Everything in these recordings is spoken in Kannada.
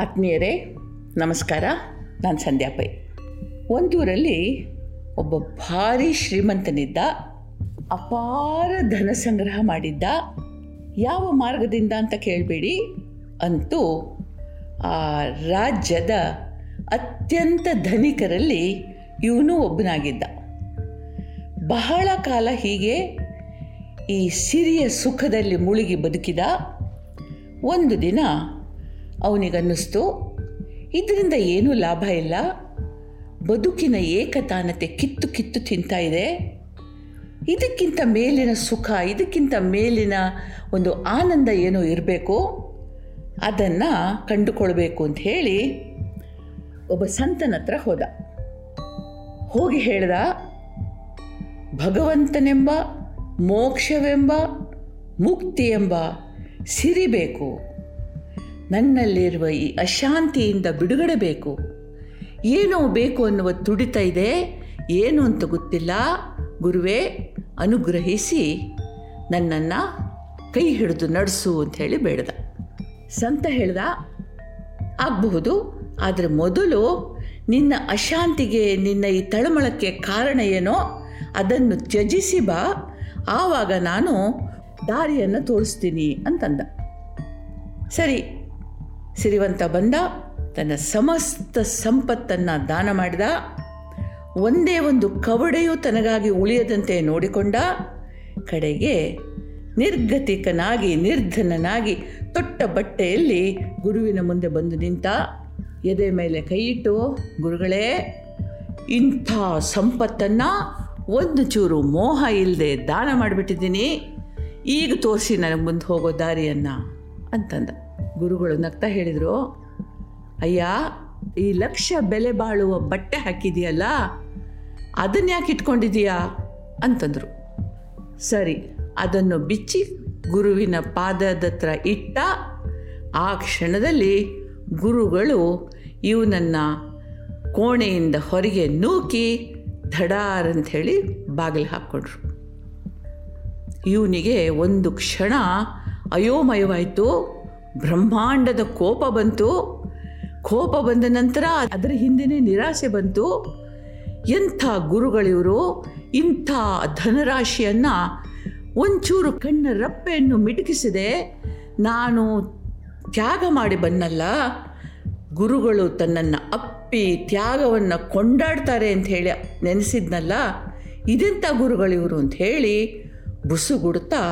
ಆತ್ಮೀಯರೇ, ನಮಸ್ಕಾರ. ನಾನು ಸಂಧ್ಯಾ ಪೈ. ಒಂದೂರಲ್ಲಿ ಒಬ್ಬ ಭಾರಿ ಶ್ರೀಮಂತನಿದ್ದ, ಅಪಾರ ಧನ ಸಂಗ್ರಹ ಮಾಡಿದ್ದ, ಯಾವ ಮಾರ್ಗದಿಂದ ಅಂತ ಕೇಳಬೇಡಿ ಅಂತೂ ಆ ರಾಜ್ಯದ ಅತ್ಯಂತ ಧನಿಕರಲ್ಲಿ ಇವನು ಒಬ್ಬನಾಗಿದ್ದ. ಬಹಳ ಕಾಲ ಹೀಗೆ ಈ ಸಿರಿಯ ಸುಖದಲ್ಲಿ ಮುಳುಗಿ ಬದುಕಿದ, ಒಂದು ದಿನ ಅವನಿಗನ್ನಿಸ್ತು, ಇದರಿಂದ ಏನೂ ಲಾಭ ಇಲ್ಲ. ಬದುಕಿನ ಏಕತಾನತೆ ಕಿತ್ತು ಕಿತ್ತು ತಿಂತಾ ಇದೆ. ಇದಕ್ಕಿಂತ ಮೇಲಿನ ಸುಖ, ಇದಕ್ಕಿಂತ ಮೇಲಿನ ಒಂದು ಆನಂದ ಏನೋ ಇರಬೇಕು. ಅದನ್ನು ಕಂಡುಕೊಳ್ಬೇಕು ಅಂತ ಹೇಳಿ ಒಬ್ಬ ಸಂತನ ಹತ್ರ ಹೋದ. ಹೋಗಿ ಹೇಳ್ದ, ಭಗವಂತನೆಂಬ, ಮೋಕ್ಷವೆಂಬ ಮುಕ್ತಿ ಎಂಬ ಸಿರಿ ಬೇಕು ನನ್ನಲ್ಲಿರುವ ಈ ಅಶಾಂತಿಯಿಂದ ಬಿಡುಗಡೆ ಬೇಕು ಏನೋ ಬೇಕು ಅನ್ನುವ ತುಡಿತ ಇದೆ, ಏನು ಅಂತ ಗೊತ್ತಿಲ್ಲ. ಗುರುವೇ, ಅನುಗ್ರಹಿಸಿ ನನ್ನನ್ನು ಕೈ ಹಿಡಿದು ನಡೆಸು ಅಂತ ಹೇಳಿ ಬೇಡ್ದ. ಸಂತ ಹೇಳ್ದ, ಆಗಬಹುದು, ಆದರೆ ಮೊದಲು ನಿನ್ನ ಅಶಾಂತಿಗೆ, ನಿನ್ನ ಈ ತಳಮಳಕ್ಕೆ ಕಾರಣ ಏನೋ, ಅದನ್ನು ತ್ಯಜಿಸಿ ಬಾ. ಆವಾಗ ನಾನು ದಾರಿಯನ್ನು ತೋರಿಸ್ತೀನಿ ಅಂತಂದ. ಸರಿ ಸಿರಿವಂತ ಬಂದ, ತನ್ನ ಸಮಸ್ತ ಸಂಪತ್ತನ್ನು ದಾನ ಮಾಡಿದ, ಒಂದೇ ಒಂದು ಕವಡೆಯು ತನಗಾಗಿ ಉಳಿಯದಂತೆ ನೋಡಿಕೊಂಡ, ಕಡೆಗೆ ನಿರ್ಗತಿಕನಾಗಿ, ನಿರ್ಧನನಾಗಿ ತೊಟ್ಟ ಬಟ್ಟೆಯಲ್ಲಿ ಗುರುವಿನ ಮುಂದೆ ಬಂದು ನಿಂತ, ಎದೆ ಮೇಲೆ ಕೈಯಿಟ್ಟು, ಗುರುಗಳೇ, ಇಂಥ ಸಂಪತ್ತನ್ನು ಒಂದು ಚೂರು ಮೋಹ ಇಲ್ಲದೆ ದಾನ ಮಾಡಿಬಿಟ್ಟಿದ್ದೀನಿ, ಈಗ ತೋರಿಸಿ ನನಗೆ ಮುಂದೆ ಹೋಗೋ ದಾರಿಯನ್ನು, ಅಂತಂದ. ಗುರುಗಳು ನಗ್ತಾ ಹೇಳಿದರು, ಅಯ್ಯ, ಈ ಲಕ್ಷ ಬೆಲೆ ಬಾಳುವ ಬಟ್ಟೆ ಹಾಕಿದೆಯಲ್ಲ ಅದನ್ನ ಯಾಕೆ ಇಟ್ಕೊಂಡಿದೀಯಾ ಅಂತಂದರು. ಸರಿ, ಅದನ್ನು ಬಿಚ್ಚಿ ಗುರುವಿನ ಪಾದದ ಹತ್ರ ಇಟ್ಟ, ಆ ಕ್ಷಣದಲ್ಲಿ ಗುರುಗಳು ಇವನನ್ನು ಕೋಣೆಯಿಂದ ಹೊರಗೆ ನೂಕಿ ಧಡಾರ್ ಅಂಥೇಳಿ ಬಾಗಿಲು ಹಾಕ್ಕೊಂಡ್ರು. ಇವನಿಗೆ ಒಂದು ಕ್ಷಣ ಅಯೋಮಯವಾಯಿತು. ಬ್ರಹ್ಮಾಂಡದ ಕೋಪ ಬಂತು. ಕೋಪ ಬಂದ ನಂತರ ಅದರ ಹಿಂದೆನೇ ನಿರಾಸೆ ಬಂತು. ಎಂಥ ಗುರುಗಳಿವರು, ಇಂಥ ಧನರಾಶಿಯನ್ನು ಒಂಚೂರು ಕಣ್ಣ ರಪ್ಪೆಯನ್ನು ಮಿಟುಕಿಸಿದೆ. ನಾನು ತ್ಯಾಗ ಮಾಡಿ ಬನ್ನಲ್ಲ ಗುರುಗಳು ತನ್ನನ್ನು ಅಪ್ಪಿ ತ್ಯಾಗವನ್ನು ಕೊಂಡಾಡ್ತಾರೆ ಅಂತ ಹೇಳಿ ನೆನೆಸಿದ್ನಲ್ಲ, ಇದೆಂಥ ಗುರುಗಳಿವರು ಅಂತ ಹೇಳಿ ಬುಸುಗುಡ್ತಾ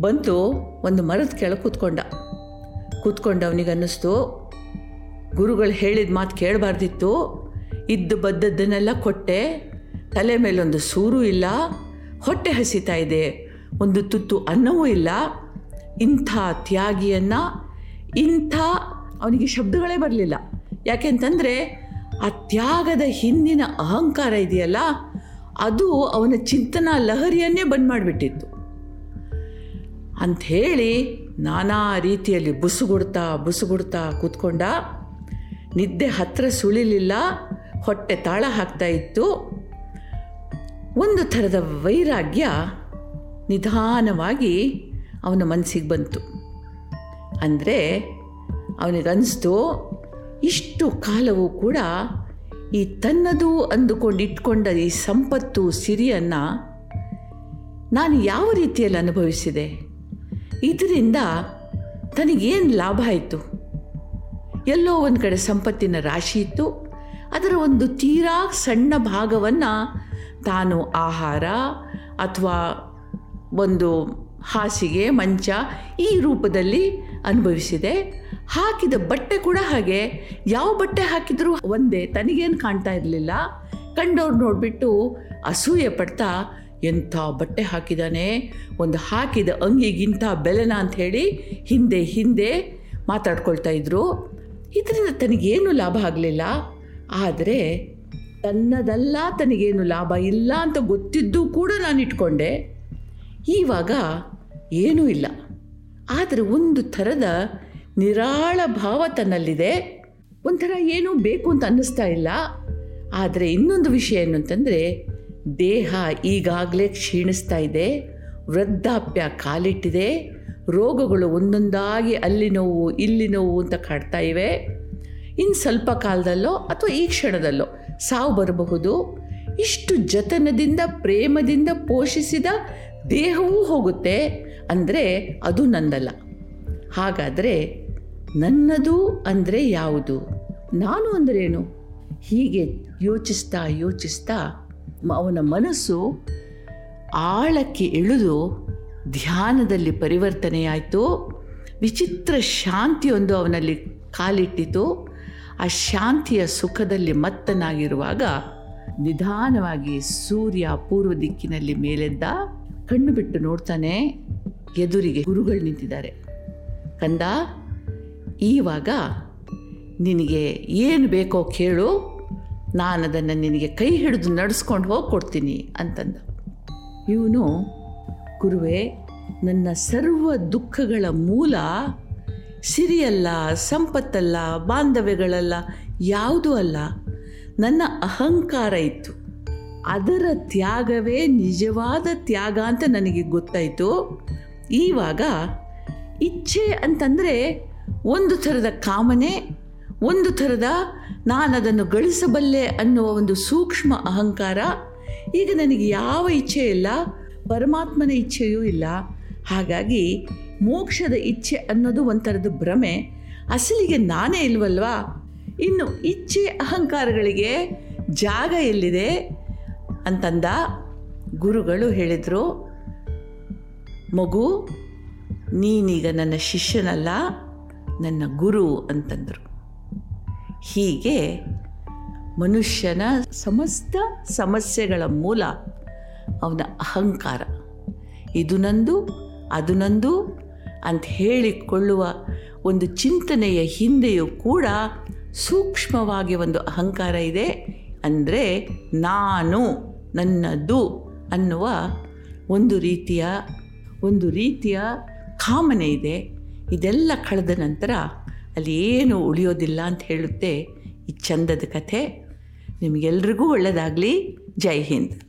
ಬಂತು, ಒಂದು ಮರದ ಕೆಳಗೆ ಕೂತ್ಕೊಂಡ. ಕೂತ್ಕೊಂಡು ಅವನಿಗೆ ಅನ್ನಿಸ್ತು ಗುರುಗಳು ಹೇಳಿದ ಮಾತು ಕೇಳಬಾರ್ದಿತ್ತು. ಇದ್ದು ಬದ್ದದ್ದನ್ನೆಲ್ಲ ಕೊಟ್ಟೆ. ತಲೆ ಮೇಲೊಂದು ಸೂರು ಇಲ್ಲ. ಹೊಟ್ಟೆ ಹಸಿತಾ ಇದೆ. ಒಂದು ತುತ್ತು ಅನ್ನವೂ ಇಲ್ಲ. ಇಂಥ ತ್ಯಾಗಿಯನ್ನು, ಇಂಥ ಅವನಿಗೆ ಶಬ್ದಗಳೇ ಬರಲಿಲ್ಲ. ಯಾಕೆಂತಂದರೆ, ಆ ತ್ಯಾಗದ ಹಿಂದಿನ ಅಹಂಕಾರ ಇದೆಯಲ್ಲ, ಅದು ಅವನ ಚಿಂತನಾ ಲಹರಿಯನ್ನೇ ಬಂದ್ ಮಾಡಿಬಿಟ್ಟಿತ್ತು. ಅಂಥೇಳಿ ನಾನಾ ರೀತಿಯಲ್ಲಿ ಬುಸುಗುಡ್ತಾ ಬುಸುಗುಡ್ತಾ ಕೂತ್ಕೊಂಡ ನಿದ್ದೆ ಹತ್ತಿರ ಸುಳಿಲಿಲ್ಲ, ಹೊಟ್ಟೆ ತಾಳ ಹಾಕ್ತಾ ಇತ್ತು. ಒಂದು ಥರದ ವೈರಾಗ್ಯ ನಿಧಾನವಾಗಿ ಅವನ ಮನಸ್ಸಿಗೆ ಬಂತು. ಅಂದರೆ ಅವನಿಗನ್ನಿಸ್ತು ಇಷ್ಟು ಕಾಲವೂ ಕೂಡ ಈ ತನ್ನದು ಅಂದುಕೊಂಡು ಇಟ್ಕೊಂಡ ಈ ಸಂಪತ್ತು ಸಿರಿಯನ್ನು ನಾನು ಯಾವ ರೀತಿಯಲ್ಲಿ ಅನುಭವಿಸಿದೆ? ಇದರಿಂದ ತನಗೇನು ಲಾಭ ಆಯಿತು? ಎಲ್ಲೋ ಒಂದು ಕಡೆ ಸಂಪತ್ತಿನ ರಾಶಿ ಇತ್ತು. ಅದರ ಒಂದು ತೀರಾ ಸಣ್ಣ ಭಾಗವನ್ನು ತಾನು ಆಹಾರ ಅಥವಾ ಒಂದು ಹಾಸಿಗೆ, ಮಂಚ ಈ ರೂಪದಲ್ಲಿ ಅನುಭವಿಸಿದೆ. ಹಾಕಿದ ಬಟ್ಟೆ ಕೂಡ ಹಾಗೆ. ಯಾವ ಬಟ್ಟೆ ಹಾಕಿದರೂ ಒಂದೇ ತನಗೇನು ಕಾಣ್ತಾ ಇರಲಿಲ್ಲ. ಕಂಡವ್ರು ನೋಡಿಬಿಟ್ಟು ಅಸೂಯೆ ಪಡ್ತಾ ಎಂಥ ಬಟ್ಟೆ ಹಾಕಿದ್ದಾನೆ ಒಂದು ಹಾಕಿದ ಅಂಗಿಗಿಂತ ಬೆಲೆನ ಹೇಳಿ ಹಿಂದೆ ಹಿಂದೆ ಮಾತಾಡ್ಕೊಳ್ತಾ ಇದ್ರು. ಇದರಿಂದ ತನಗೇನು ಲಾಭ ಆಗಲಿಲ್ಲ. ಆದರೆ ತನ್ನದಲ್ಲ ತನಗೇನು ಲಾಭ ಇಲ್ಲ ಅಂತ ಗೊತ್ತಿದ್ದು ಕೂಡ ನಾನು ಇಟ್ಕೊಂಡೆ. ಈವಾಗ ಏನೂ ಇಲ್ಲ. ಆದರೆ ಒಂದು ಥರದ ನಿರಾಳ ಭಾವ ತನ್ನಲ್ಲಿದೆ. ಒಂಥರ ಏನೂ ಬೇಕು ಅಂತ ಅನ್ನಿಸ್ತಾ ಇಲ್ಲ. ಆದರೆ ಇನ್ನೊಂದು ವಿಷಯ ಏನು ಅಂತಂದರೆ ದೇಹ ಈಗಾಗಲೇ ಕ್ಷೀಣಿಸ್ತಾ ಇದೆ, ವೃದ್ಧಾಪ್ಯ ಕಾಲಿಟ್ಟಿದೆ, ರೋಗಗಳು ಒಂದೊಂದಾಗಿ ಅಲ್ಲಿ ನೋವು, ಇಲ್ಲಿ ನೋವು ಅಂತ ಕಾಡ್ತಾ ಇವೆ. ಇನ್ನು ಸ್ವಲ್ಪ ಕಾಲದಲ್ಲೋ ಅಥವಾ ಈ ಕ್ಷಣದಲ್ಲೋ ಸಾವು ಬರಬಹುದು. ಇಷ್ಟು ಜತನದಿಂದ, ಪ್ರೇಮದಿಂದ ಪೋಷಿಸಿದ ದೇಹವೂ ಹೋಗುತ್ತೆ. ಅಂದರೆ ಅದು ನಂದಲ್ಲ. ಹಾಗಾದರೆ ನನ್ನದು ಅಂದರೆ ಯಾವುದು? ನಾನು ಅಂದ್ರೇನು ಹೀಗೆ ಯೋಚಿಸ್ತಾ ಯೋಚಿಸ್ತಾ ಅವನ ಮನಸ್ಸು ಆಳಕ್ಕೆ ಇಳಿದು ಧ್ಯಾನದಲ್ಲಿ ಪರಿವರ್ತನೆಯಾಯಿತು. ವಿಚಿತ್ರ ಶಾಂತಿಯೊಂದು ಅವನಲ್ಲಿ ಕಾಲಿಟ್ಟಿತು. ಆ ಶಾಂತಿಯ ಸುಖದಲ್ಲಿ ಮತ್ತನಾಗಿರುವಾಗ ನಿಧಾನವಾಗಿ ಸೂರ್ಯ ಪೂರ್ವ ದಿಕ್ಕಿನಲ್ಲಿ ಮೇಲೆದ್ದ ಕಣ್ಣು ಬಿಟ್ಟು ನೋಡ್ತಾನೆ ಎದುರಿಗೆ ಗುರುಗಳು ನಿಂತಿದ್ದಾರೆ. ಕಂದ, ಈವಾಗ ನಿನಗೆ ಏನು ಬೇಕೋ ಕೇಳು. ನಾನು ಅದನ್ನು ನಿನಗೆ ಕೈ ಹಿಡಿದು ನಡೆಸ್ಕೊಂಡು ಹೋಗಿ ಕೊಡ್ತೀನಿ ಅಂತಂದ. ಇವನು, ಗುರುವೇ, ನನ್ನ ಸರ್ವ ದುಃಖಗಳ ಮೂಲ ಸಿರಿಯಲ್ಲ, ಸಂಪತ್ತಲ್ಲ, ಬಾಂಧವ್ಯಗಳಲ್ಲ ಯಾವುದೂ ಅಲ್ಲ. ನನ್ನ ಅಹಂಕಾರ ಇತ್ತು. ಅದರ ತ್ಯಾಗವೇ ನಿಜವಾದ ತ್ಯಾಗ ಅಂತ ನನಗೆ ಗೊತ್ತಾಯಿತು. ಈವಾಗ ಇಚ್ಛೆ ಅಂತಂದರೆ ಒಂದು ಥರದ ಕಾಮನೆ ಒಂದು ಥರದ ನಾನು ಅದನ್ನು ಗಳಿಸಬಲ್ಲೆ ಅನ್ನುವ ಒಂದು ಸೂಕ್ಷ್ಮ ಅಹಂಕಾರ. ಈಗ ನನಗೆ ಯಾವ ಇಚ್ಛೆ ಇಲ್ಲ, ಪರಮಾತ್ಮನ ಇಚ್ಛೆಯೂ ಇಲ್ಲ. ಹಾಗಾಗಿ ಮೋಕ್ಷದ ಇಚ್ಛೆ ಅನ್ನೋದು ಒಂಥರದ ಭ್ರಮೆ. ಅಸಲಿಗೆ ನಾನೇ ಇಲ್ವಲ್ವಾ? ಇನ್ನು ಇಚ್ಛೆ ಅಹಂಕಾರಗಳಿಗೆ ಜಾಗ ಎಲ್ಲಿದೆ? ಅಂತಂದ ಗುರುಗಳು ಹೇಳಿದರು, ಮಗು, ನೀನೀಗ ನನ್ನ ಶಿಷ್ಯನಲ್ಲ, ನನ್ನ ಗುರು ಅಂತಂದರು. ಹೀಗೆ ಮನುಷ್ಯನ ಸಮಸ್ತ ಸಮಸ್ಯೆಗಳ ಮೂಲ ಅವನ ಅಹಂಕಾರ. ಇದು ನಂದು, ಅದು ನಂದು ಅಂತ ಹೇಳಿಕೊಳ್ಳುವ ಒಂದು ಚಿಂತನೆಯ ಹಿಂದೆಯೂ ಕೂಡ ಸೂಕ್ಷ್ಮವಾಗಿ ಒಂದು ಅಹಂಕಾರ ಇದೆ ಅಂದರೆ ನಾನು, ನನ್ನದು ಅನ್ನುವ ಒಂದು ರೀತಿಯ ಒಂದು ರೀತಿಯ ಕಾಮನೆ ಇದೆ. ಇದೆಲ್ಲ ಕಳೆದ ನಂತರ ಅಲ್ಲಿ ಏನು ಉಳಿಯೋದಿಲ್ಲ ಅಂತ ಹೇಳುತ್ತೆ ಈ ಚಂದದ ಕಥೆ. ನಿಮಗೆಲ್ರಿಗೂ ಒಳ್ಳೆಯದಾಗಲಿ ಜೈ ಹಿಂದ್.